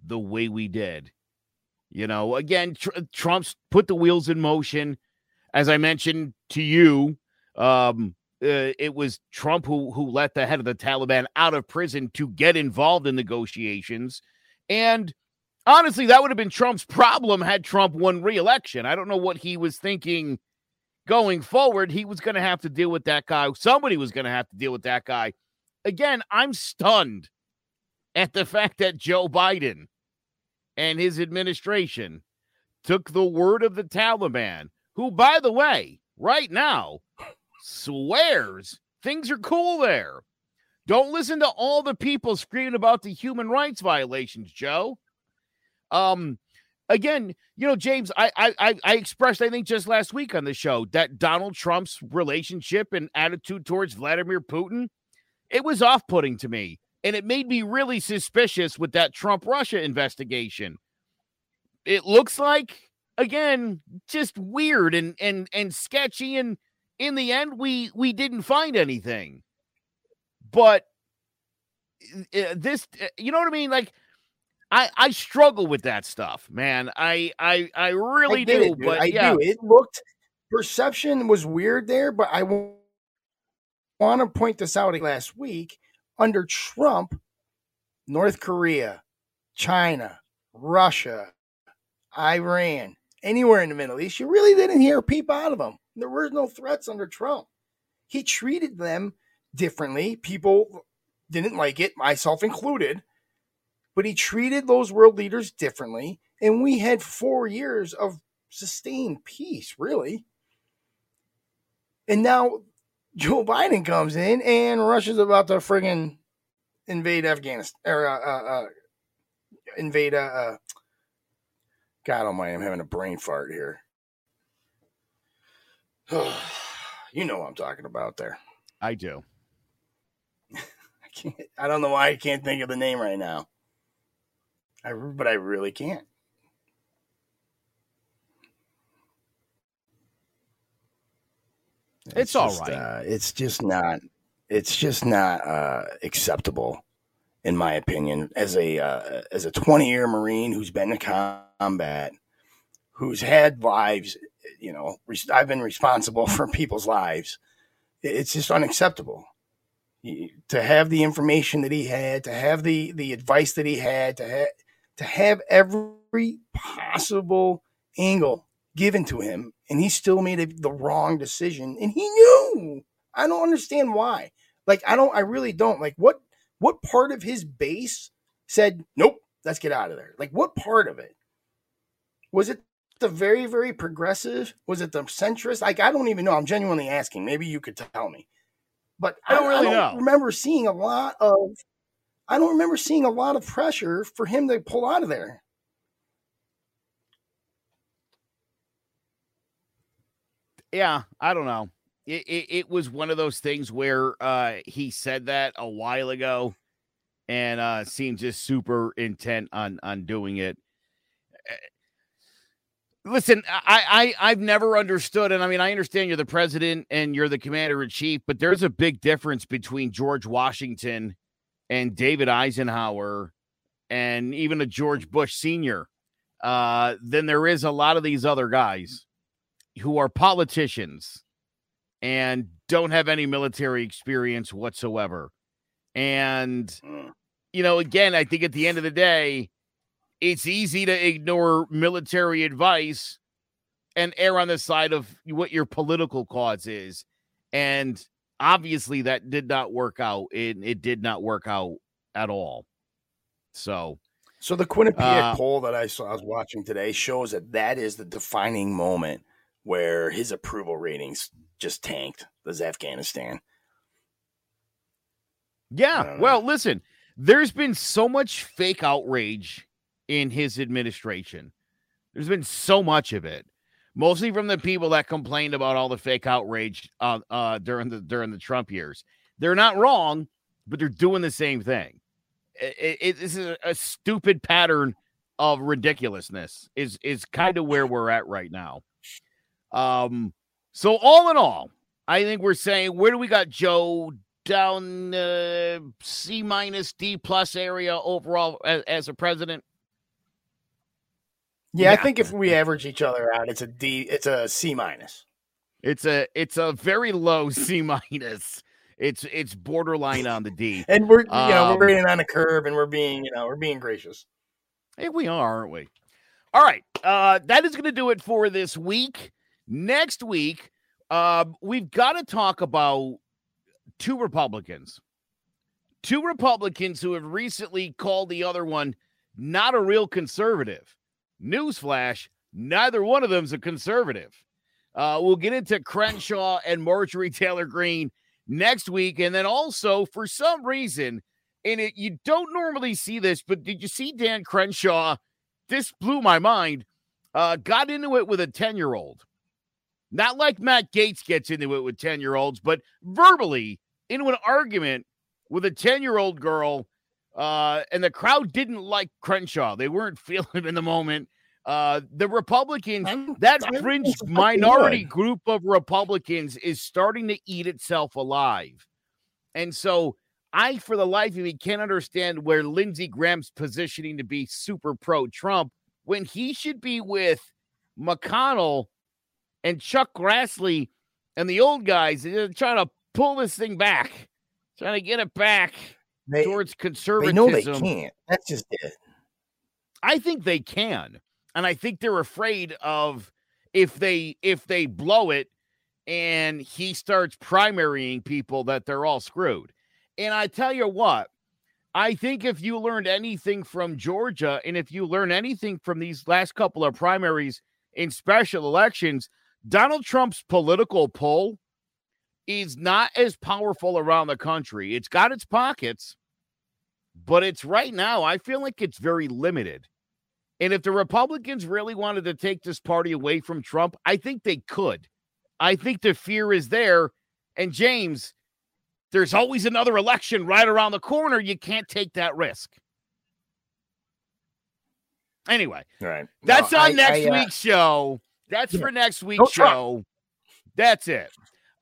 the way we did. You know, again, tr- Trump's put the wheels in motion as I mentioned to you, um, uh, it was Trump who who let the head of the Taliban out of prison to get involved in negotiations, and honestly, that would have been Trump's problem had Trump won re-election. I don't know what he was thinking going forward. He was going to have to deal with that guy. Somebody was going to have to deal with that guy. Again, I'm stunned at the fact that Joe Biden and his administration took the word of the Taliban who, by the way, right now swears Things are cool there. Don't listen to all the people screaming about the human rights violations, Joe. Um, again, you know, James, I I I expressed, I think, just last week on the show that Donald Trump's relationship and attitude towards Vladimir Putin, it was off-putting to me. And it made me really suspicious with that Trump Russia investigation. It looks like, again, just weird and and and sketchy. And in the end, we we didn't find anything. But uh, this, uh, you know what I mean? Like I I struggle with that stuff, man. I I I really I do. it, but I yeah. do. It looked perception was weird there, but I want to point this out last week under Trump, North Korea, China, Russia, Iran, anywhere in the Middle East, you really didn't hear a peep out of them. There were no threats under Trump. He treated them differently. People didn't like it, myself included but he treated those world leaders differently. And we had four years of sustained peace, really. And now Joe Biden comes in and Russia's about to friggin' invade Afghanistan or uh, uh, uh, invade. Uh, uh, God Almighty, I'm having a brain fart here. you know what I'm talking about there. I do. I can't. I don't know why I can't think of the name right now. I, but I really can't. It's, it's all just, right. Uh, it's just not. It's just not uh, acceptable, in my opinion. As a uh, as a twenty year Marine who's been in combat, who's had lives, you know, I've been responsible for people's lives. It's just unacceptable to have the information that he had, to have the the advice that he had, to have to have every possible angle given to him, and he still made a, the wrong decision, and he knew. I don't understand why. Like, I don't. I really don't. Like, what what part of his base said, "Nope, let's get out of there"? Like, what part of it was it? The very, very progressive? Was it the centrist? Like, I don't even know. I'm genuinely asking. Maybe you could tell me. But I don't really I don't know. remember seeing a lot of I don't remember seeing a lot of pressure for him to pull out of there. Yeah, I don't know. It, it, it was one of those things where uh, he said that a while ago and uh, seemed just super intent on on doing it. Listen, I, I I've never understood, and I mean I understand you're the president and you're the commander in chief, but there's a big difference between George Washington and David Eisenhower and even a George Bush Sr., uh, then there is a lot of these other guys who are politicians and don't have any military experience whatsoever. And, mm. you know, again, I think at the end of the day, it's easy to ignore military advice and err on the side of what your political cause is. And obviously that did not work out. It, it did not work out at all. So, so the Quinnipiac uh, poll that I saw, I was watching today shows that that is the defining moment where his approval ratings just tanked. Was Afghanistan? Yeah. Well, listen, there's been so much fake outrage in his administration. There's been so much of it mostly from the people that complained about all the fake outrage uh, uh, during the during the Trump years. They're not wrong, but they're doing the same thing. It, it, this is a, stupid pattern of ridiculousness. Is is kind of where we're at right now. Um. So all in all, I think we're saying where do we got Joe down uh, C minus D plus area overall as, as a president? Yeah, yeah, I think if we average each other out, it's a D. It's a C minus. It's a it's a very low C minus. It's it's borderline on the D. and we're you know we're being um, on a curve, and we're being you know we're being gracious. Hey, we are, aren't we? All right, uh, that is going to do it for this week. Next week, uh, we've got to talk about two Republicans, two Republicans who have recently called the other one not a real conservative. Newsflash, neither one of them's a conservative. Uh, we'll get into Crenshaw and Marjorie Taylor Greene next week. And then also, for some reason, and it, you don't normally see this, but did you see Dan Crenshaw? This blew my mind. Uh, got into it with a 10 year old. Not like Matt Gaetz gets into it with 10 year olds, but verbally into an argument with a 10 year old girl. Uh, and the crowd didn't like Crenshaw. They weren't feeling him in the moment. Uh, the Republicans, that fringe minority group of Republicans is starting to eat itself alive. And so I, for the life of me, can't understand where Lindsey Graham's positioning to be super pro Trump when he should be with McConnell and Chuck Grassley and the old guys trying to pull this thing back, trying to get it back they, towards conservatism. They know they can't. That's just it. I think they can and I think they're afraid of if they if they blow it and he starts primarying people that they're all screwed. And I tell you what, I think if you learned anything from Georgia and if you learn anything from these last couple of primaries in special elections, Donald Trump's political pull is not as powerful around the country. It's got its pockets, but it's right now, I feel like it's very limited. And if the Republicans really wanted to take this party away from Trump, I think they could. I think the fear is there. And James, there's always another election right around the corner. You can't take that risk. Anyway, right. That's on I, next I, uh, week's show. That's yeah. for next week's show. That's it.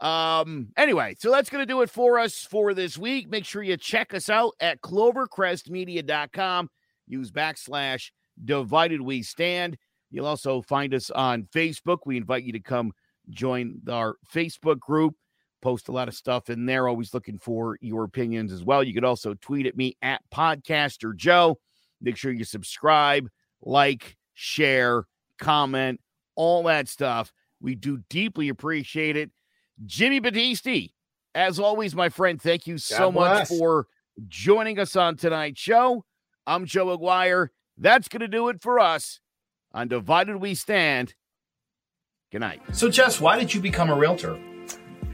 Um, anyway, so that's going to do it for us for this week. Make sure you check us out at clovercrestmedia.com. Use backslash Divided We Stand. You'll also find us on Facebook. We invite you to come join our Facebook group. Post a lot of stuff in there. Always looking for your opinions as well. You could also tweet at me at Podcaster Joe. Make sure you subscribe, like, share, comment, all that stuff. We do deeply appreciate it. Jimmy Battisti, as always, my friend, thank you so much for joining us on tonight's show. I'm Joe Aguirre. That's going to do it for us on Divided We Stand. Good night. So, Jess, why did you become a realtor?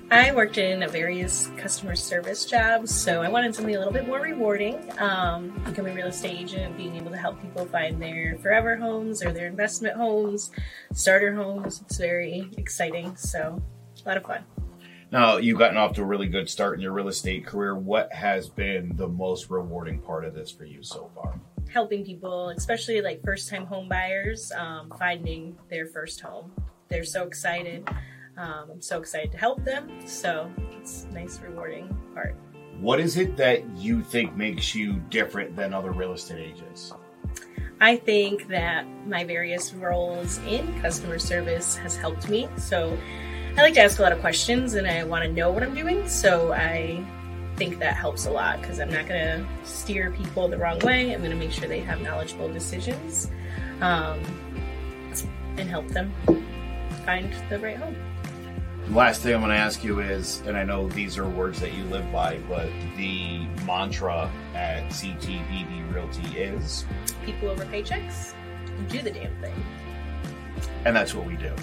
I worked in various customer service jobs, so I wanted something a little bit more rewarding. Um, becoming a real estate agent, being able to help people find their forever homes or their investment homes, starter homes. It's very exciting, so a lot of fun. Now, you've gotten off to a really good start in your real estate career. What has been the most rewarding part of this for you so far? helping people, especially like first time home buyers, um, finding their first home. They're so excited. Um, I'm so excited to help them. So it's a nice, rewarding part. What is it that you think makes you different than other real estate agents? I think that my various roles in customer service has helped me. So I like to ask a lot of questions and I want to know what I'm doing. So I think that helps a lot because I'm not going to steer people the wrong way. I'm going to make sure they have knowledgeable decisions um, and help them find the right home. Last thing I'm going to ask you is, and I know these are words that you live by, but the mantra at CTBD Realty is people over paychecks, do the damn thing. And that's what we do.